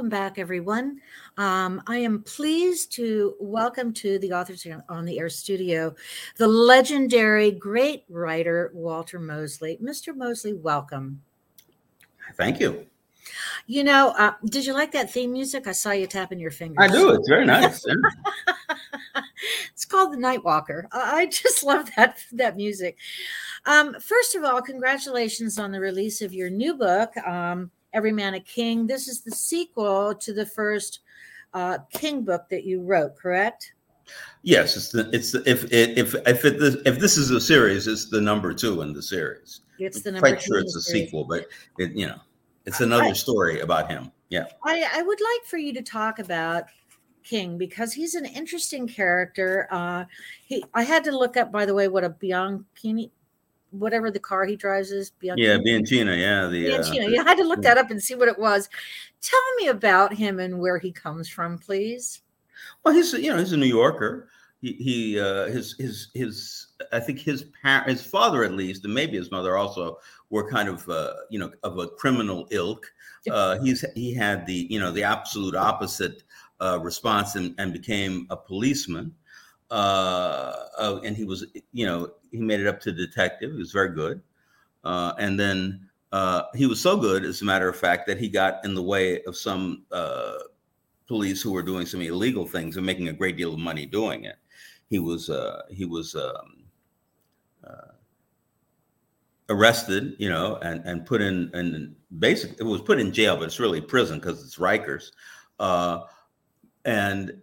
Welcome back, everyone. Um, I am pleased to welcome to the Authors on the Air studio the legendary great writer Walter Mosley. Mr. Mosley, welcome. Thank you. You know, uh, did you like that theme music? I saw you tapping your fingers. I do. It's very nice. it's called the Nightwalker. I just love that that music. Um, first of all, congratulations on the release of your new book. Um, Every Man a King. This is the sequel to the first uh, King book that you wrote, correct? Yes, it's the it's the, if if if it, if this is a series, it's the number two in the series. It's the number. Quite sure it's a sequel, but it you know it's another I, story about him. Yeah, I I would like for you to talk about King because he's an interesting character. Uh, he I had to look up by the way what a Bianchini whatever the car he drives is. Bianchina. Yeah, Bianchina. Yeah, the Bianchina. Uh, you had to look that up and see what it was. Tell me about him and where he comes from, please. Well, he's you know he's a New Yorker. He, he uh, his his his I think his parent his father at least and maybe his mother also were kind of uh, you know of a criminal ilk. Uh, he's he had the you know the absolute opposite uh, response and, and became a policeman. Uh, uh, and he was, you know, he made it up to detective. He was very good. Uh, and then uh, he was so good, as a matter of fact, that he got in the way of some uh, police who were doing some illegal things and making a great deal of money doing it. He was uh, he was um, uh, arrested, you know, and and put in and basically it was put in jail, but it's really prison because it's Rikers. and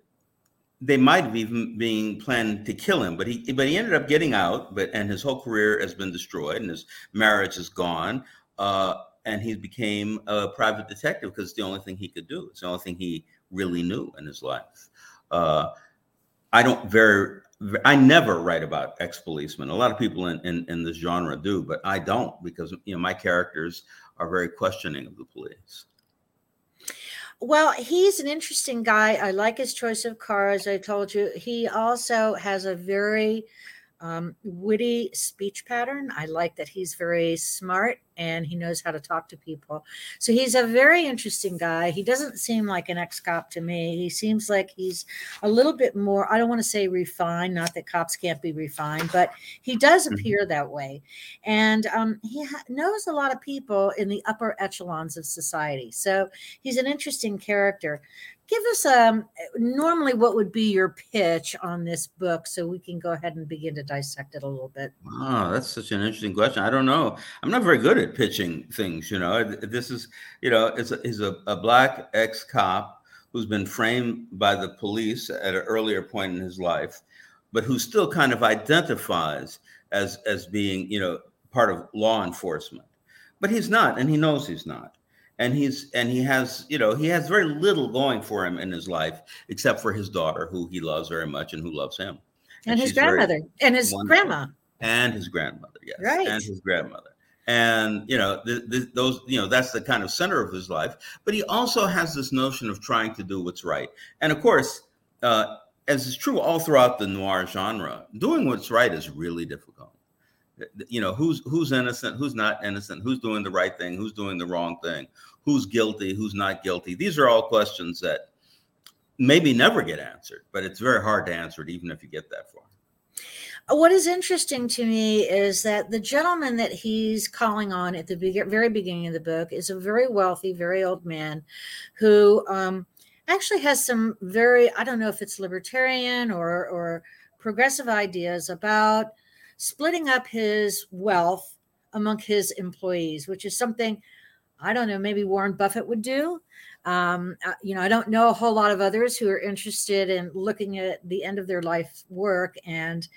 they might have even been planning to kill him, but he but he ended up getting out. But and his whole career has been destroyed, and his marriage is gone. Uh, and he became a private detective because it's the only thing he could do. It's the only thing he really knew in his life. Uh, I don't very. I never write about ex-policemen. A lot of people in, in, in this genre do, but I don't because you know my characters are very questioning of the police. Well, he's an interesting guy. I like his choice of cars. I told you. He also has a very um, witty speech pattern. I like that he's very smart and he knows how to talk to people. So he's a very interesting guy. He doesn't seem like an ex cop to me. He seems like he's a little bit more, I don't want to say refined, not that cops can't be refined, but he does mm-hmm. appear that way. And um, he ha- knows a lot of people in the upper echelons of society. So he's an interesting character give us um normally what would be your pitch on this book so we can go ahead and begin to dissect it a little bit? Oh that's such an interesting question. I don't know. I'm not very good at pitching things you know. This is you know is a, is a, a black ex-cop who's been framed by the police at an earlier point in his life but who still kind of identifies as as being you know part of law enforcement. But he's not and he knows he's not and he's and he has you know he has very little going for him in his life except for his daughter who he loves very much and who loves him. And, and his grandmother and his grandma. And his grandmother yes. Right. And his grandmother. And you know the, the, those you know that's the kind of center of his life. But he also has this notion of trying to do what's right. And of course uh, as is true all throughout the noir genre doing what's right is really difficult. You know who's who's innocent who's not innocent who's doing the right thing who's doing the wrong thing who's guilty who's not guilty. These are all questions that maybe never get answered but it's very hard to answer it even if you get that far. What is interesting to me is that the gentleman that he's calling on at the very beginning of the book is a very wealthy very old man who um, actually has some very i don't know if it's libertarian or or progressive ideas about splitting up his wealth among his employees, which is something I don't know, maybe Warren Buffett would do. Um, uh, you know, I don't know a whole lot of others who are interested in looking at the end of their life work and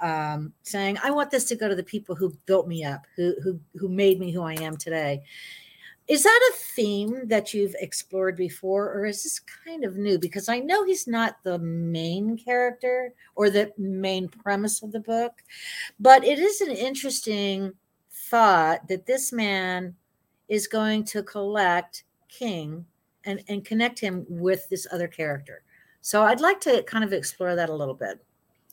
um, saying, "I want this to go to the people who built me up, who who who made me who I am today." Is that a theme that you've explored before, or is this kind of new? Because I know he's not the main character or the main premise of the book, but it is an interesting thought that this man is going to collect King and, and connect him with this other character. So I'd like to kind of explore that a little bit.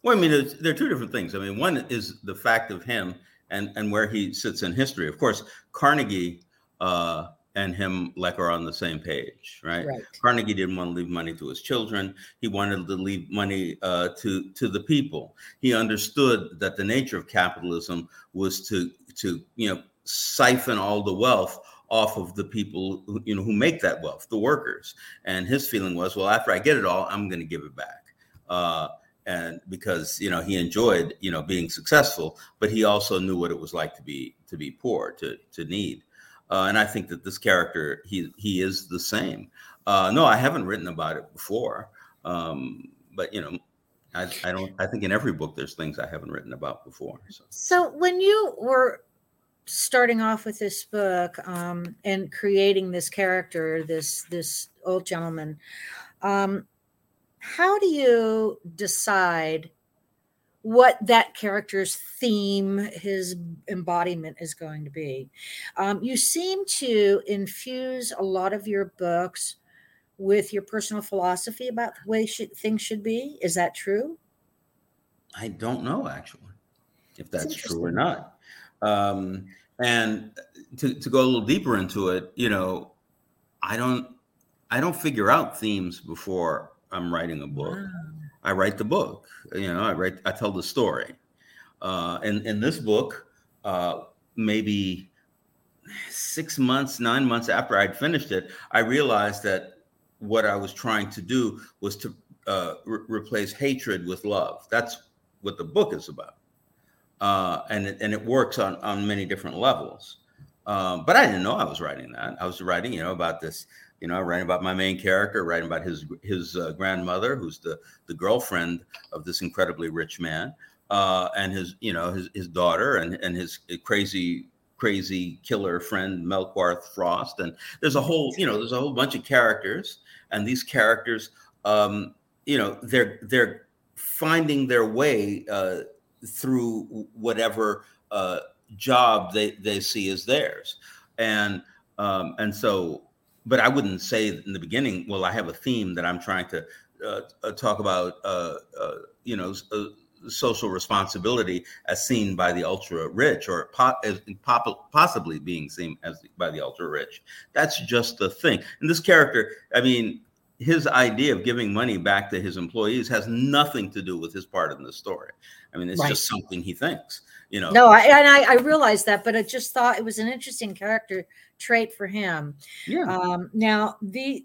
Well, I mean, there are two different things. I mean, one is the fact of him and, and where he sits in history. Of course, Carnegie uh, and him like are on the same page, right? Right. Carnegie didn't want to leave money to his children. He wanted to leave money uh, to to the people. He understood that the nature of capitalism was to to you know siphon all the wealth off of the people who, you know who make that wealth, the workers. And his feeling was, well, after I get it all, I'm going to give it back. Uh, and because you know he enjoyed you know being successful, but he also knew what it was like to be to be poor, to to need. Uh, and I think that this character he he is the same. Uh, no, I haven't written about it before, um, but you know, I, I don't. I think in every book there's things I haven't written about before. So, So when you were starting off with this book um, and creating this character, this this old gentleman, um, how do you decide what that character's theme, his embodiment is going to be? Um, you seem to infuse a lot of your books with your personal philosophy about the way should, things should be. Is that true? I don't know actually if That's that's true or not. Um, and to, to go a little deeper into it, you know, I don't I don't figure out themes before I'm writing a book. Wow. I write the book. You know, I write I tell the story. Uh, and in this book, uh, maybe six months, nine months after I'd finished it, I realized that what I was trying to do was to uh, re- replace hatred with love. That's what the book is about, uh, and and it works on on many different levels. Um, but I didn't know I was writing that. I was writing, you know, about this. You know, I writing about my main character, writing about his his uh, grandmother, who's the the girlfriend of this incredibly rich man, uh, and his you know his his daughter and and his crazy crazy killer friend Melquarth Frost, and there's a whole you know there's a whole bunch of characters, and these characters, um, you know, they're they're finding their way uh, through whatever uh, job they they see as theirs, and um, and so, but I wouldn't say in the beginning, well, I have a theme that I'm trying to uh, uh, talk about, uh, uh, you know. uh, social responsibility as seen by the ultra rich or po- possibly being seen as by the ultra rich that's just the thing and this character i mean his idea of giving money back to his employees has nothing to do with his part in the story i mean it's Right. just something he thinks you know No, I, and I, I realized that, but I just thought it was an interesting character trait for him. yeah Um, now, the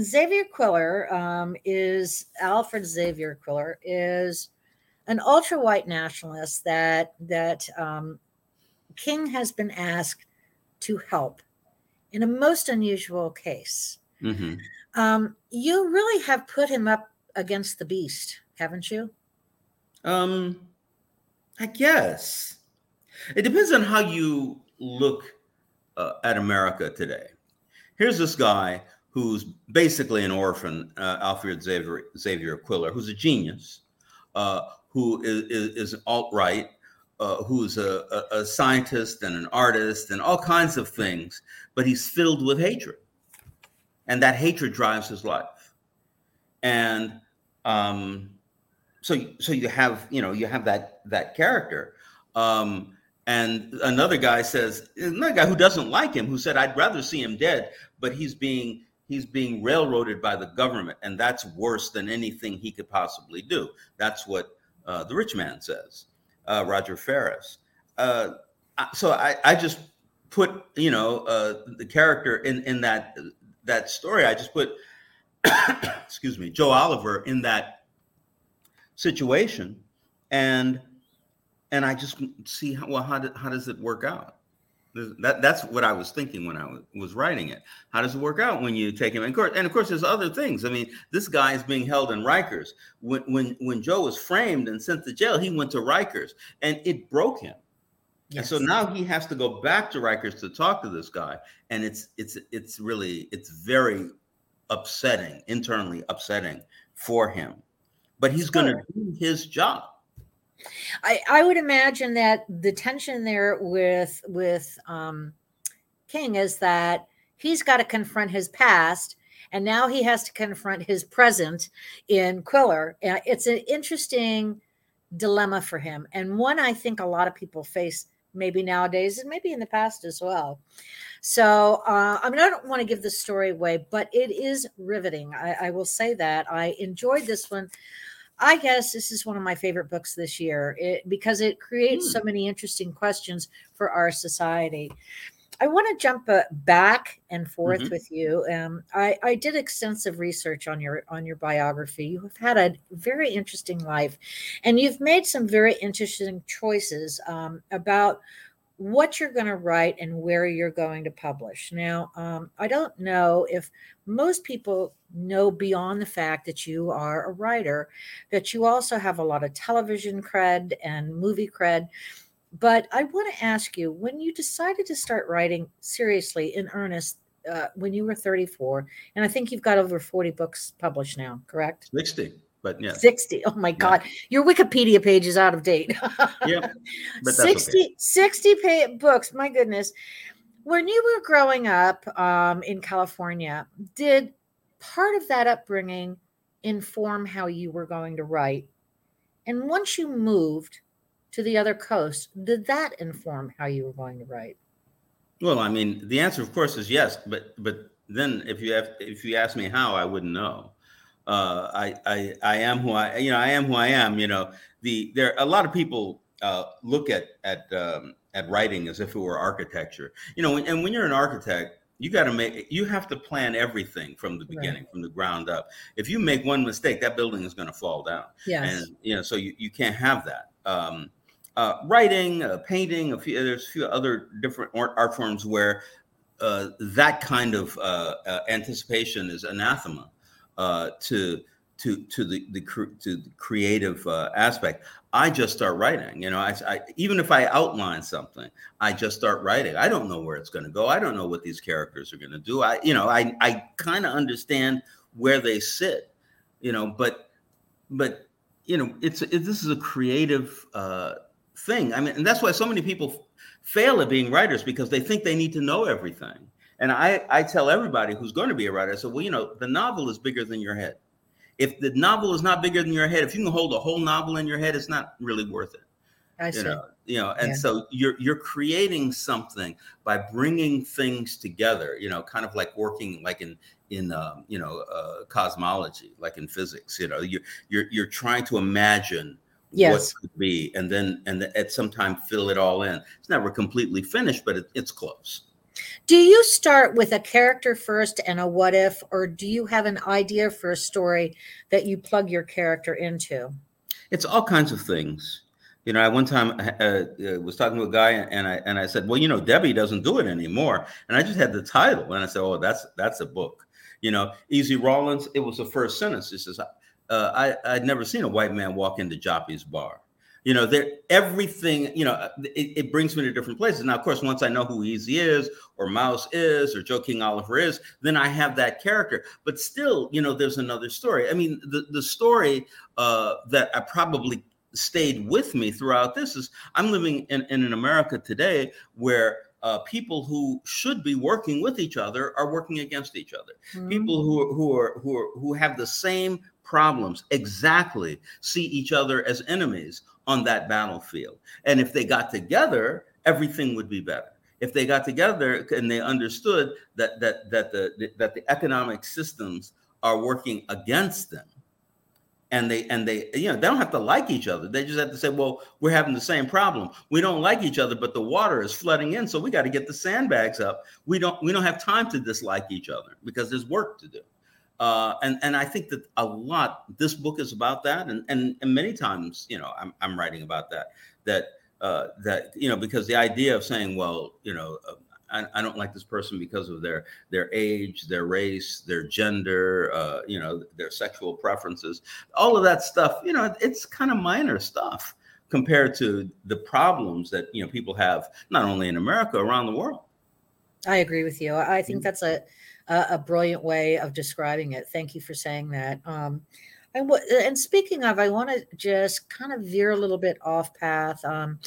Xavier Quiller um, is Alfred Xavier Quiller is an ultra white nationalist that that um, King has been asked to help in a most unusual case. Hmm Um, you really have put him up against the beast, haven't you? Um, I guess it depends on how you look uh, at America today. Here's this guy who's basically an orphan, uh, Alfred Xavier, Xavier Quiller, who's a genius, uh, who is, is, is alt right, uh, who's a, a, a scientist and an artist and all kinds of things, but he's filled with hatred, and that hatred drives his life. And um, so so you have you know you have that that character. Um and another guy says another guy who doesn't like him who said i'd rather see him dead but he's being he's being railroaded by the government. And that's worse than anything he could possibly do. That's what uh, the rich man says uh, roger ferris. Uh, so i i just put you know uh, the character in in that that story i just put excuse me joe oliver in that situation and and i just see how well how, do, how does it work out? That that's what i was thinking when i was, was writing it. How does it work out when you take him in court? And of course there's other things. I mean this guy is being held in rikers. When when when joe was framed and sent to jail he went to rikers and it broke him and so now he has to go back to Rikers to talk to this guy, and it's it's it's really it's very upsetting, internally upsetting for him. But he's going to do his job. I, I would imagine that the tension there with with um, King is that he's got to confront his past, and now he has to confront his present in Quiller. Uh, It's an interesting dilemma for him, and one I think a lot of people face maybe nowadays and maybe in the past as well. So, uh, I mean, I don't want to give the story away, but it is riveting. I, I will say that I enjoyed this one. I guess this is one of my favorite books this year it, because it creates so hmm. many interesting questions for our society. I want to jump uh, back and forth mm-hmm. with you. Um, I, I, did extensive research on your on your biography. You have had a very interesting life, and you've made some very interesting choices um, about what you're going to write and where you're going to publish. Now, um, I don't know if most people know beyond the fact that you are a writer, that you also have a lot of television cred and movie cred. But I want to ask you when you decided to start writing seriously in earnest uh, when you were 34, and I think you've got over 40 books published now, correct? 60 but yeah 60 oh my god yeah. your wikipedia page is out of date yeah 60 okay. 60 pay- books my goodness when you were growing up um, in california did part of that upbringing inform how you were going to write and once you moved to the other coast did that inform how you were going to write well i mean the answer of course is yes but but then if you have if you ask me how i wouldn't know uh, I, I I am who I you know I am who I am. You know the there a lot of people uh, look at at um, at writing as if it were architecture. You know, and when you're an architect, you got to make you have to plan everything from the beginning, right. from the ground up. If you make one mistake, that building is going to fall down. Yes. And you know, so you, you can't have that. Um, uh, writing, uh, painting, a few there's a few other different art forms where uh, that kind of uh, uh, anticipation is anathema uh, to to to the, the to the creative aspect. I just start writing. You know, I, I, even if I outline something, I just start writing. I don't know where it's going to go. I don't know what these characters are going to do. I you know I I kind of understand where they sit. You know, but but you know it's it, this is a creative uh, thing. I mean, and that's why so many people fail at being writers because they think they need to know everything. And I, I tell everybody who's going to be a writer, I said, well, you know, the novel is bigger than your head. If the novel is not bigger than your head, if you can hold a whole novel in your head, it's not really worth it. I see. You know, you know, and yeah. so you're you're creating something by bringing things together. You know, kind of like working like in in um, you know uh, cosmology, like in physics. You know, you're you're you're trying to imagine yes. what could be, and then and at some time fill it all in. It's never completely finished, but it, it's close. Do you start with a character first and a what if, or do you have an idea for a story that you plug your character into? It's all kinds of things. You know, I one time uh, uh, was talking to a guy, and I and I said, "Well, you know, Debbie doesn't do it anymore," and I just had the title, and I said, "Oh, that's that's a book." You know, Easy Rawlins. It was the first sentence. It says, uh, "I I'd never seen a white man walk into Joppy's bar." you know, there everything, you know, it, it, brings me to different places. Now, of course, once I know who Easy is, or Mouse is, or Joe King Oliver is, then I have that character. But still, you know, there's another story. I mean, the the story uh, that I probably stayed with me throughout this is I'm living in, in an America today where uh, people who should be working with each other are working against each other. Mm-hmm. People who who are who are who have the same problems exactly see each other as enemies on that battlefield. And if they got together, everything would be better. If they got together and they understood that that that the that the economic systems are working against them, and they and they you know they don't have to like each other. They just have to say, well, we're having the same problem. We don't like each other, but the water is flooding in, so we got to get the sandbags up. We don't we don't have time to dislike each other because there's work to do. Uh, and and I think that a lot this book is about that, and and, and many times you know I'm I'm writing about that that uh, that you know because the idea of saying well you know uh, I, I, don't like this person because of their their age, their race, their gender, uh, you know their sexual preferences, all of that stuff you know it's kind of minor stuff compared to the problems that you know people have not only in America around the world. I agree with you. I think mm-hmm. that's a a, a brilliant way of describing it. Thank you for saying that. Um, and, what, and speaking of, I want to just kind of veer a little bit off path. Um,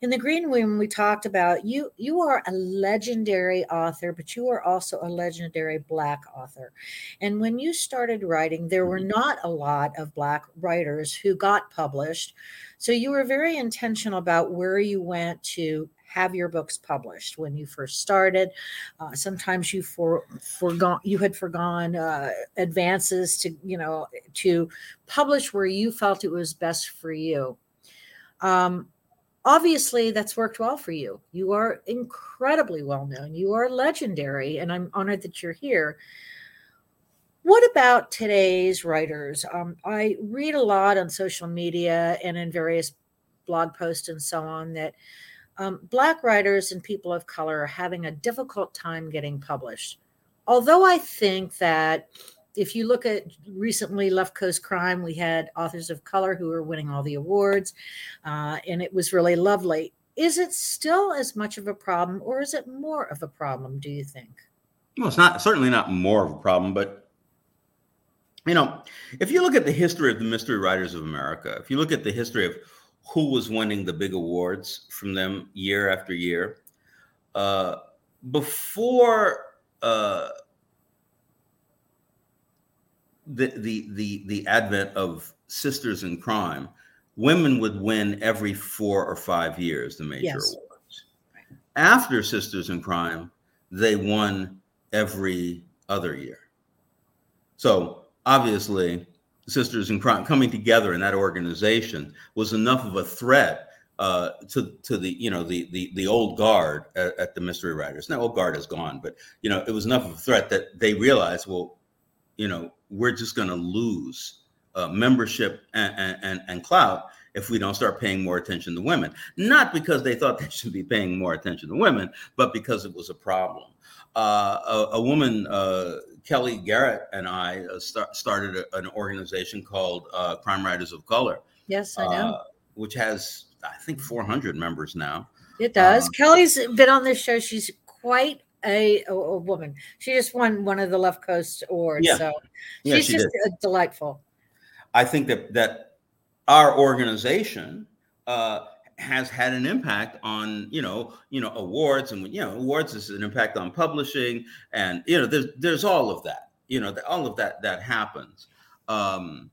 in the green room, we talked about you. You are a legendary author, but you are also a legendary Black author. And when you started writing, there were mm-hmm. not a lot of Black writers who got published. So you were very intentional about where you went to have your books published when you first started. Uh, sometimes you for forgone you had forgone uh, advances to you know to publish where you felt it was best for you. Um, obviously, that's worked well for you. You are incredibly well known. You are legendary, and I'm honored that you're here. What about today's writers? Um, I read a lot on social media and in various blog posts and so on that um, Black writers and people of color are having a difficult time getting published. Although I think that if you look at recently Left Coast Crime, we had authors of color who were winning all the awards, uh, and it was really lovely. Is it still as much of a problem, or is it more of a problem? Do you think? Well, it's not certainly not more of a problem, but you know, if you look at the history of the mystery writers of America, if you look at the history of who was winning the big awards from them year after year, uh, before uh, the, the the the advent of Sisters in Crime, women would win every four or five years the major yes. awards. After Sisters in Crime, they won every other year. So obviously sisters in crime coming together in that organization was enough of a threat uh, to to the you know the the the old guard at, at, the mystery writers. Now old guard is gone, but you know it was enough of a threat that they realized, well, you know, we're just going to lose uh, membership and, and and clout if we don't start paying more attention to women. Not because they thought they should be paying more attention to women, but because it was a problem. Uh, a, a, woman uh, Kellye Garrett and I uh, start, started a, an organization called uh, Crime Writers of Color. Yes, I know. Uh, which has, I think, 400 members now. It does. Um, Kellye's been on this show. She's quite a, a, a, woman. She just won one of the Left Coast awards. Yeah. So she's yeah, she just delightful. I think that that our organization uh, has had an impact on you know you know awards and you know awards is an impact on publishing and you know there's there's all of that you know all of that that happens. Um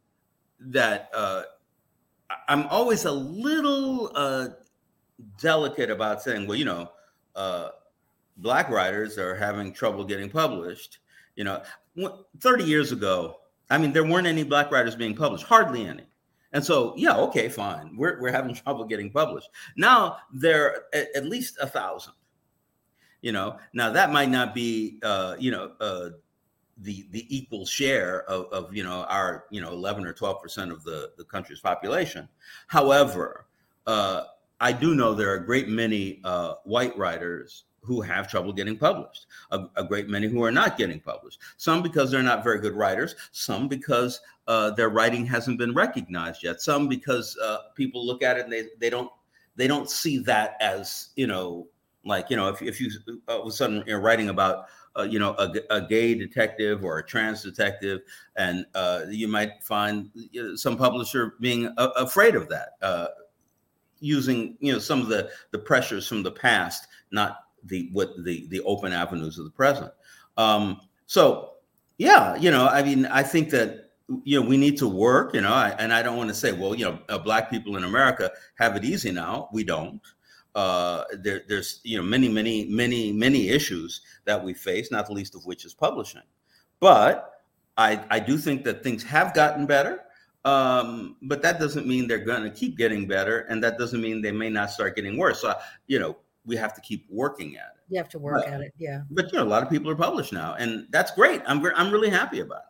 that uh i'm always a little uh delicate about saying well you know uh black writers are having trouble getting published you know. 30 years ago i mean there weren't any black writers being published hardly any and so, yeah, okay, fine. We're, we're having trouble getting published. Now there are at, least a thousand. You know, now that might not be, uh, you know, uh, the the equal share of, of you know our you know 11 or 12 percent of the the country's population. However, uh, I do know there are a great many uh, white writers who have trouble getting published, a, a, great many who are not getting published. Some because they're not very good writers, some because uh, their writing hasn't been recognized yet, some because uh, people look at it and they, they don't they don't see that as you know like you know if, if you all of a sudden you're writing about uh, you know a, a, gay detective or a trans detective and uh, you might find some publisher being a- afraid of that uh, using you know some of the the pressures from the past not the what the the open avenues of the present. Um, so yeah, you know, I mean, I think that you know we need to work. You know, I, and I don't want to say, well, you know, uh, black people in America have it easy now. We don't. Uh, there, there's you know many, many, many, many issues that we face, not the least of which is publishing. But I, I do think that things have gotten better. Um, but that doesn't mean they're going to keep getting better, and that doesn't mean they may not start getting worse. So, you know, we have to keep working at it. You have to work but, at it, yeah. But you know, a lot of people are published now, and that's great. I'm I'm really happy about it.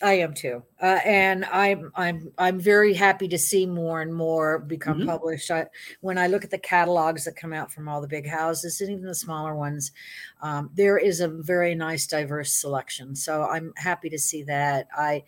I am too, uh, and I'm I'm I'm very happy to see more and more become mm-hmm. published. I, when I look at the catalogs that come out from all the big houses and even the smaller ones, um, there is a very nice diverse selection. So I'm happy to see that. I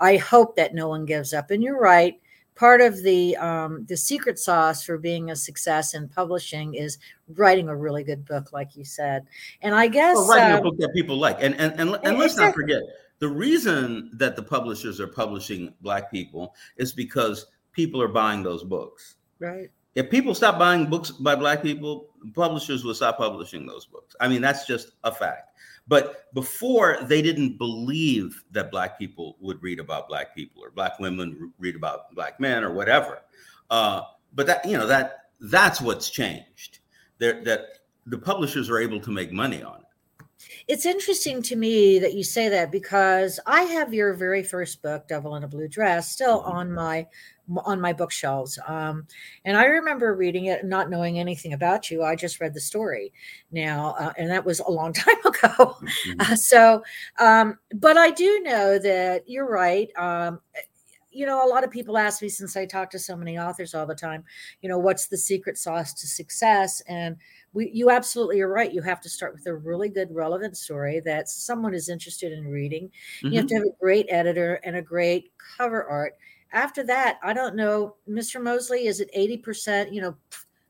I hope that no one gives up. And you're right part of the um, the secret sauce for being a success in publishing is writing a really good book, like you said. And I guess well, writing uh, a book that people like. And and and, and let's not forget the reason that the publishers are publishing black people is because people are buying those books. Right. If people stop buying books by black people, publishers will stop publishing those books. I mean, that's just a fact. But before, they didn't believe that black people would read about black people or black women read about black men or whatever. Uh, but that you know that that's what's changed. that the publishers are able to make money on it. It's interesting to me that you say that because I have your very first book, Devil in a Blue Dress, still mm-hmm. on my on my bookshelves. Um, and I remember reading it and not knowing anything about you. I just read the story now, uh, and that was a long time ago. Mm-hmm. Uh, so, um, but I do know that you're right. Um, you know, a lot of people ask me since I talk to so many authors all the time, you know, what's the secret sauce to success? And we, you absolutely are right. You have to start with a really good, relevant story that someone is interested in reading. Mm-hmm. You have to mm-hmm. have a great editor and a great cover art. After that, I don't know, Mr. Mosley, is it 80%, you know,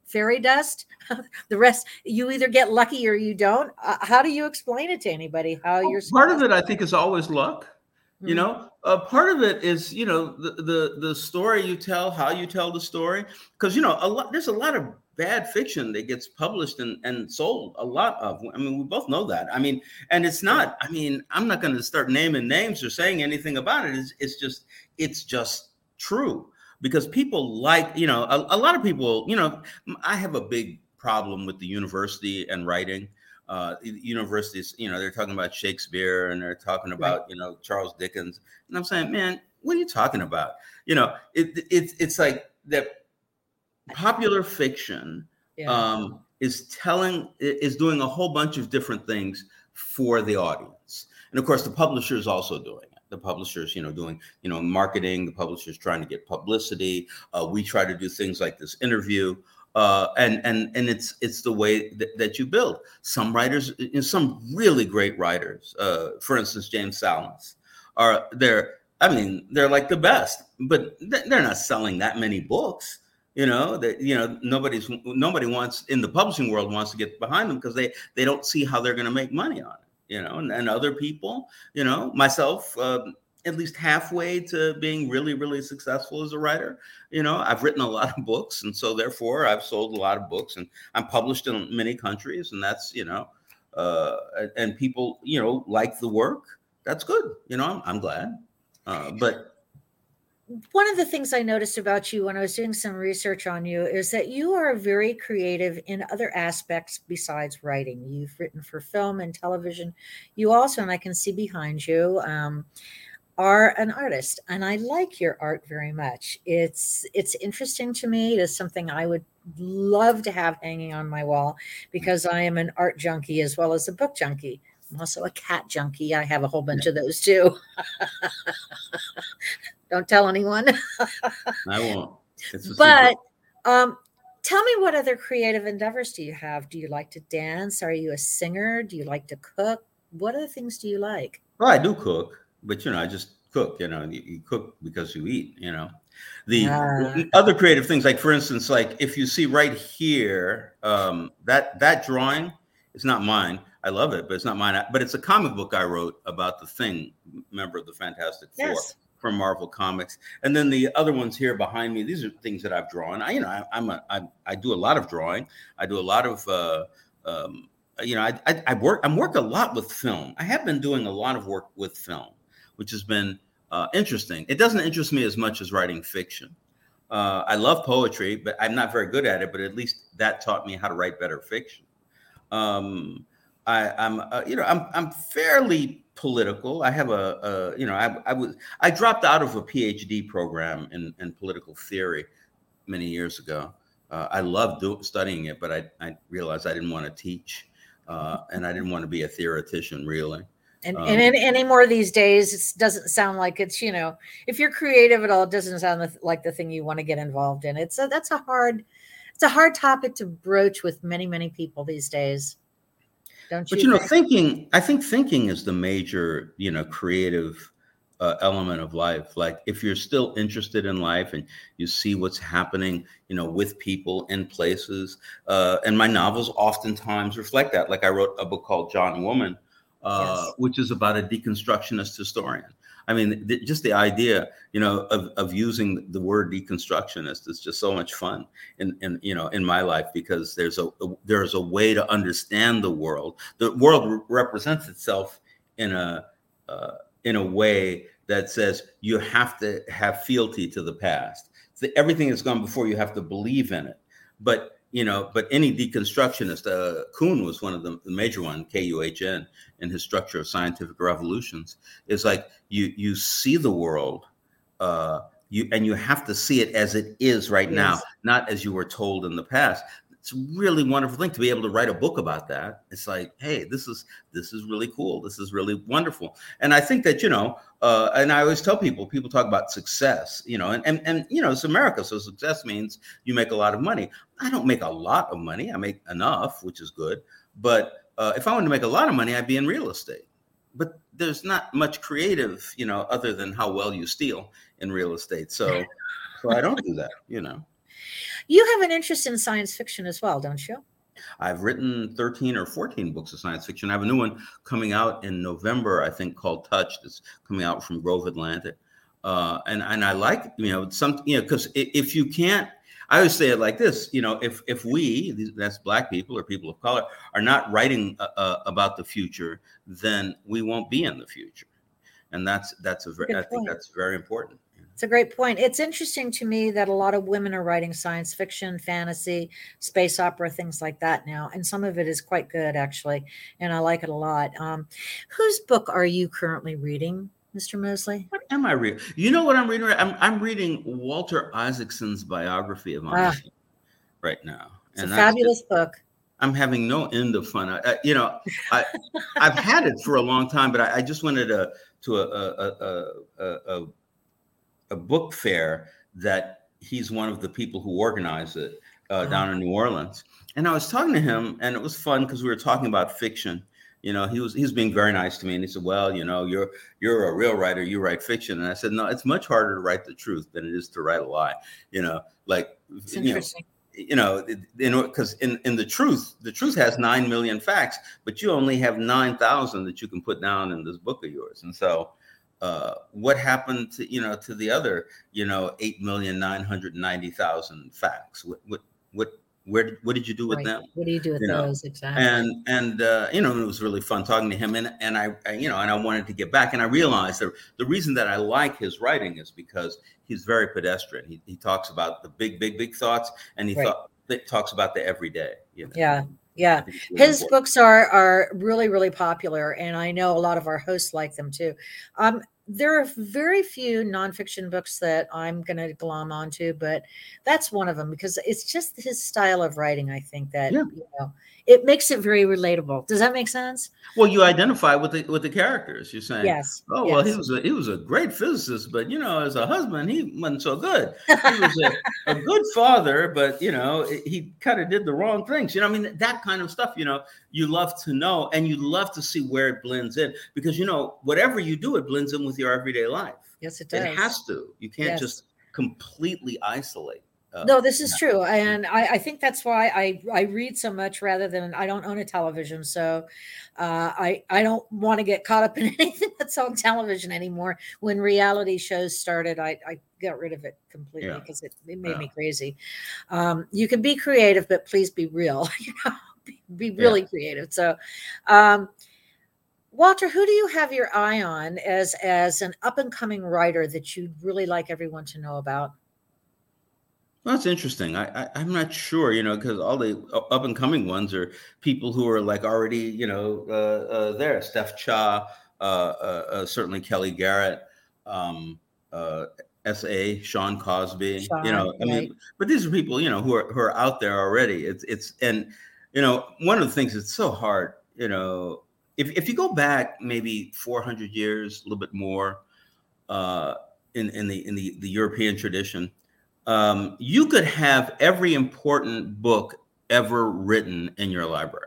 fairy dust? the rest, you either get lucky or you don't. Uh, how do you explain it to anybody? How well, you're part of it, I think, is always luck. Mm-hmm. You know, uh, part of it is you know the, the the story you tell, how you tell the story, because you know a lot. There's a lot of bad fiction that gets published and, and sold a lot of. I mean we both know that. I mean and it's not i mean i'm not going to start naming names or saying anything about it. It's, it's just it's just true. Because people like you know a, a, lot of people you know i have a big problem with the university and writing. Uh, universities you know they're talking about shakespeare and they're talking about you know charles dickens. And i'm saying man what are you talking about? You know it, it it's like that popular fiction yeah. um, is telling is doing a whole bunch of different things for the audience. And of course the publisher is also doing it. The publishers you know doing you know marketing the publishers trying to get publicity. Uh, we try to do things like this interview uh, and and and it's it's the way that, that you build. Some writers some really great writers uh, for instance james sallis are they're i mean they're like the best but they're not selling that many books you know that you know nobody's nobody wants in the publishing world wants to get behind them because they they don't see how they're going to make money on it you know and, and other people you know myself uh, at least halfway to being really really successful as a writer you know i've written a lot of books and so therefore i've sold a lot of books and i'm published in many countries and that's you know uh, and people you know like the work that's good you know i'm, I'm glad. Uh, but one of the things I noticed about you when I was doing some research on you is that you are very creative in other aspects besides writing. You've written for film and television. You also, and I can see behind you, um, are an artist, and I like your art very much. It's it's interesting to me. It is something I would love to have hanging on my wall because I am an art junkie as well as a book junkie. I'm also a cat junkie. I have a whole bunch of those too. Don't tell anyone. I won't. but um, tell me what other creative endeavors do you have? Do you like to dance? Are you a singer? Do you like to cook? What other things do you like? Well, I do cook, but you know, I just cook. You know, you, you cook because you eat. You know, the uh, other creative things, like for instance, like if you see right here, um, that that drawing is not mine. I love it, but it's not mine. But it's a comic book I wrote about the Thing, member of the Fantastic Four. From Marvel Comics. And then the other ones here behind me, these are things that I've drawn. I, you know, I, I'm a, I, I do a lot of drawing. I do a lot of, uh, um, you know, I, I, I work, I'm work a lot with film. I have been doing a lot of work with film, which has been uh, interesting. It doesn't interest me as much as writing fiction. Uh, I love poetry, but I'm not very good at it. But at least that taught me how to write better fiction. Um, I, am uh, you know, I'm I'm fairly political. I have a, a you know, I, I was I dropped out of a PhD program in, in political theory many years ago. Uh, I loved do, studying it, but I, I realized I didn't want to teach, uh, and I didn't want to be a theoretician really. And, um, and any more these days, it doesn't sound like it's you know, if you're creative at all, it doesn't sound like the thing you want to get involved in. It's a, that's a hard, it's a hard topic to broach with many many people these days. Don't you? But you know, thinking. I think thinking is the major, you know, creative uh, element of life. Like if you're still interested in life and you see what's happening, you know, with people in places. Uh, and my novels oftentimes reflect that. Like I wrote a book called John Woman, uh, yes. which is about a deconstructionist historian. I mean, th- just the idea, you know, of, of using the word deconstructionist is just so much fun in, in you know in my life because there's a, a there's a way to understand the world. The world re- represents itself in a uh, in a way that says you have to have fealty to the past. Everything that's gone before, you have to believe in it. But you know, but any deconstructionist, uh, Kuhn was one of the, the major one, K U H N, in his structure of scientific revolutions. Is like you you see the world, uh, you and you have to see it as it is right yes. now, not as you were told in the past it's a really wonderful thing to be able to write a book about that. It's like, hey, this is this is really cool. This is really wonderful. And I think that you know, uh, and I always tell people, people talk about success, you know, and and and you know, it's America, so success means you make a lot of money. I don't make a lot of money. I make enough, which is good. But uh, if I wanted to make a lot of money, I'd be in real estate. But there's not much creative, you know, other than how well you steal in real estate. So, so I don't do that, you know. You have an interest in science fiction as well, don't you? I've written 13 or 14 books of science fiction. I have a new one coming out in November, I think, called Touch, It's coming out from Grove Atlantic. Uh, and and I like you know some you know because if you can't I always say it like this, you know, if if we, that's black people or people of color, are not writing uh, uh, about the future, then we won't be in the future, and that's that's a very, I think that's very important. It's a great point. It's interesting to me that a lot of women are writing science fiction, fantasy, space opera, things like that now. And some of it is quite good, actually. And I like it a lot. Um, whose book are you currently reading, Mr. Mosley? What am I reading? You know what I'm reading? I'm, I'm reading Walter Isaacson's biography of Einstein ah, right now. It's and a fabulous just, book. I'm having no end of fun. I, I, you know, I, I've had it for a long time, but I, I just wanted to to a, a, a, a a book fair that he's one of the people who organized it uh, uh-huh. down in New Orleans. And I was talking to him, and it was fun because we were talking about fiction. You know, he was he was being very nice to me, and he said, "Well, you know, you're you're a real writer. You write fiction." And I said, "No, it's much harder to write the truth than it is to write a lie." You know, like it's you interesting. Know, you know, because in, in, in the truth, the truth has nine million facts, but you only have nine thousand that you can put down in this book of yours. And so, uh, what happened to you know to the other you know eight million nine hundred ninety thousand facts? What what what where what did you do with right. them? What do you do with you those know? exactly? And and uh, you know it was really fun talking to him, and and I, I, you know and I wanted to get back, and I realized that the reason that I like his writing is because he's very pedestrian. He he talks about the big big big thoughts, and he right. thought talks about the everyday. You know? Yeah, yeah, his books are are really really popular, and I know a lot of our hosts like them too. Um, there are very few nonfiction books that I'm going to glom onto, but that's one of them because it's just his style of writing. I think that yeah. you know it makes it very relatable. Does that make sense? Well, you identify with the with the characters. You're saying, yes. Oh, yes. well, he was a he was a great physicist, but you know, as a husband, he wasn't so good. He was a, a good father, but you know, he kind of did the wrong things. You know, I mean, that kind of stuff. You know, you love to know, and you love to see where it blends in because you know, whatever you do, it blends in with your everyday life. Yes, it does. It has to. You can't yes. just completely isolate. Uh, no, this is true, and I, I, think that's why I I read so much rather than I don't own a television, so uh, I I don't want to get caught up in anything that's on television anymore. When reality shows started, I, I got rid of it completely because yeah. it, it made yeah. me crazy. Um, you can be creative, but please be real. you know, be, be really yeah. creative. So. Um, Walter, who do you have your eye on as as an up and coming writer that you'd really like everyone to know about? That's interesting. I, I am not sure, you know, because all the up and coming ones are people who are like already, you know, uh, uh, there. Steph Cha, uh, uh, uh certainly Kellye Garrett, um, uh, S.A. Shawn Cosby. Shawn, you know, I right. mean, but these are people, you know, who are who are out there already. It's it's and you know, one of the things it's so hard, you know, if if you go back maybe 400 years, a little bit more, in in the in the the European tradition um, you could have every important book ever written in your library.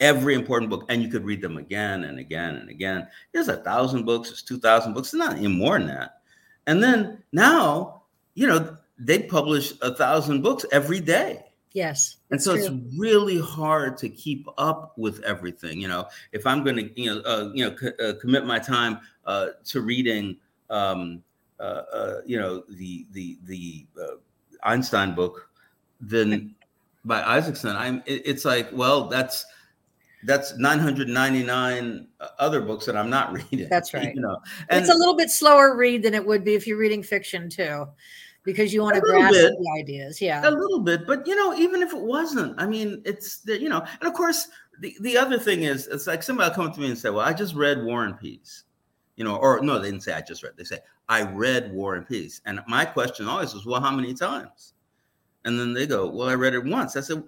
Every important book and you could read them again and again and again. There's a thousand books there's two thousand books it's not any more than that. And then now you know they publish a thousand books every day. Yes and so true. it's really hard to keep up with everything you know. If i'm going to you know uh, you know co- uh, commit my time uh, to reading um, Uh, uh, you know the the the uh, Einstein book then by Isaacson. I'm it, it's like well that's that's 999 uh, other books that I'm not reading. That's right. You know, and it's a little bit slower read than it would be if you're reading fiction too. because you want to grasp bit. the ideas. Yeah. a little bit but you know even if it wasn't i mean it's the, you know and of course the, the other thing is it's like somebody will come up to me and say well i just read war and peace you know or no they didn't say i just read they say i read war and peace. And my question always was well how many times? And then they go well i read it once. I said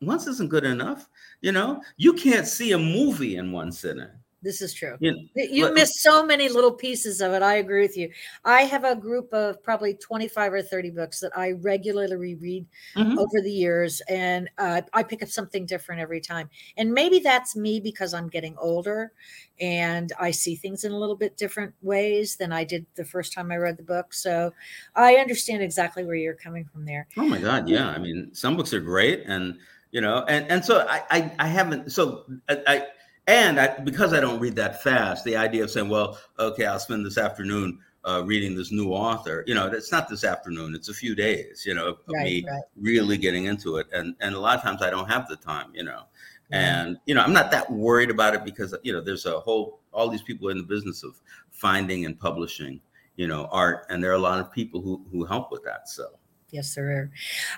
once isn't good enough you know? You can't see a movie in one sitting This is true. you You But- miss so many little pieces of it. I agree with you. I have a group of probably 25 or 30 books that I regularly reread Mhm. over the years, and uh, I pick up something different every time. And maybe that's me because I'm getting older and I see things in a little bit different ways than I did the first time I read the book. So I understand exactly where you're coming from there. Oh my God, yeah. I mean, some books are great, and you know, and and so I I, I haven't so I, I and I because I don't read that fast. The idea of saying, well, okay, I'll spend this afternoon uh, reading this new author. You know, it's not this afternoon; it's a few days. You know, of Right, me right. really getting into it, and and a lot of times I don't have the time. You know, Yeah. and you know, I'm not that worried about it because you know, there's a whole all these people in the business of finding and publishing. You know, art, and there are a lot of people who who help with that. So. Yes, there are.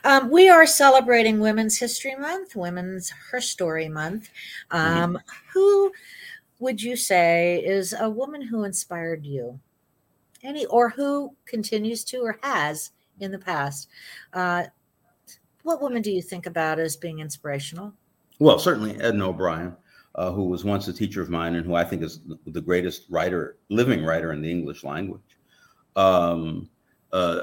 Um, we are celebrating Women's History Month, Women's Her Story Month. Um, Who would you say is a woman who inspired you? Any, or who continues to or has in the past? Uh, what woman do you think about as being inspirational? Well, certainly Edna O'Brien, uh, who was once a teacher of mine and who I think is the greatest writer, living writer in the English language. Um, uh,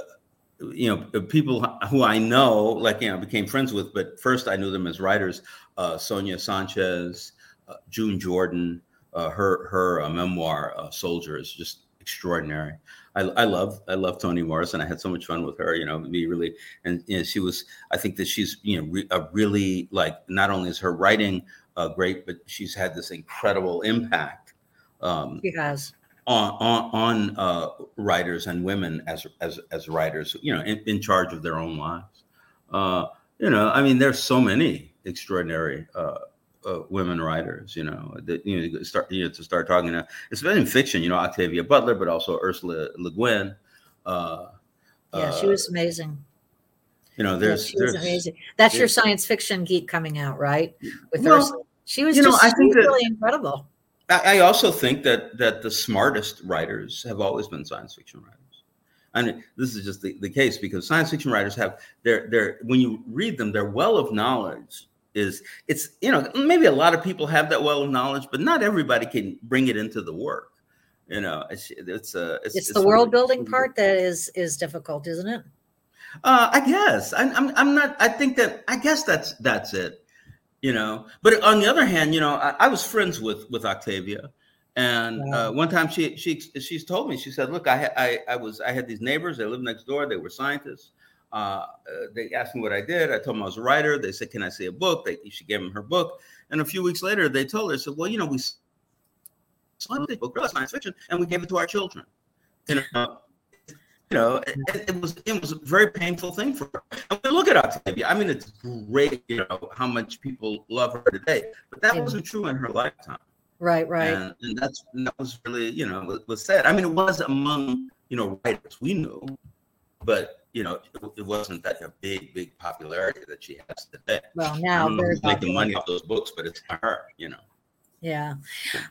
you know, people who I know, like, you know, became friends with, but first I knew them as writers, uh, Sonia Sanchez, uh, June Jordan, uh, her, her uh, memoir, uh, Soldier is just extraordinary. I, I love, I love Toni Morrison. I had so much fun with her, you know, me really, and you know, she was, I think that she's, you know, re, a really like, not only is her writing uh, great, but she's had this incredible impact um, She has. On on, on uh, writers and women as as as writers, you know, in, in charge of their own lives. Uh, you know, I mean, there's so many extraordinary uh, uh, women writers. You know, that you know start you know to start talking. To, it's been in fiction. You know, Octavia Butler, but also Ursula Le Guin. Uh, Yeah, she uh, was amazing. You know, Yeah, there's she there's amazing. That's your science fiction geek coming out, right? With Well, Ursula. She was you know, just I think was that- really incredible. I, I also think that that the smartest writers have always been science fiction writers. I mean, this is just the, the case because science fiction writers have they're they're when you read them, their well of knowledge is it's you know maybe a lot of people have that well of knowledge, but not everybody can bring it into the work. You know, it's it's uh, It's, the world really- building part that is is difficult, isn't it? Uh, I guess I, I'm. I'm not. I think that. I guess that's that's it. You know. But on the other hand, you know, I, I was friends with with Octavia, and Wow. uh, one time she she she's told me. She said, "Look, I had I, I was I had these neighbors. They lived next door. They were scientists. Uh, uh, they asked me what I did. I told them I was a writer. They said, "Can I see a book?" They she gave them her book, and a few weeks later, they told her, "said Well, you know, we saw this book, science fiction, and we gave it to our children." You know, you know, it, it was it was a very painful thing for her. And we look at Octavia. I mean, it's great, you know, how much people love her today, but that Yeah. wasn't true in her lifetime. Right, right. And, and that's and that was really, you know, was, was sad. I mean, it was among you know writers we knew, but you know, it, it wasn't that a big, big popularity that she has today. Well, now who's making money off those books, but it's her, you know. Yeah.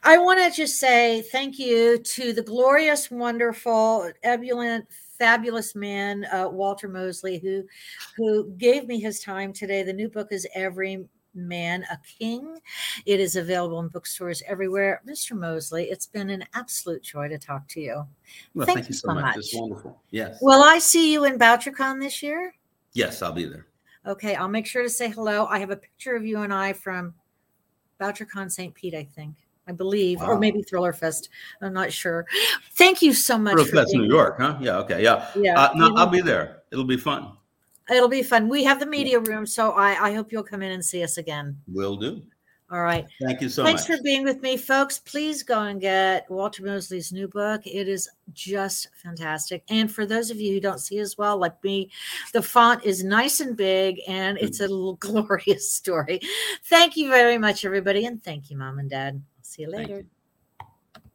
I want to just say thank you to the glorious, wonderful, ebullient, fabulous man, uh, Walter Mosley, who who gave me his time today. The new book is Every Man a King. It is available in bookstores everywhere. Mr. Mosley, it's been an absolute joy to talk to you. Well, Thank thank, you so much. much. It's wonderful. Yes. Will I see you in BoucherCon this year? yes, I'll be there. Okay, I'll make sure to say hello. I have a picture of you and I from BoucherCon St. Pete, I think. I believe, or maybe Thriller Fest. I'm not sure. Thank you so much. For Fest, New. York, huh? Yeah. Okay. Yeah. Yeah, Uh, no, you I'll be there. It'll be fun. it'll be fun. We have the media room, so I, I hope you'll come in and see us again. Will do. All right. Thank you so Thanks much. Thanks for being with me, folks. Please go and get Walter Mosley's new book. It is just fantastic. And for those of you who don't see as well, like me, the font is nice and big and it's a little glorious story. Thank you very much, everybody. And thank you, Mom and Dad. See you later.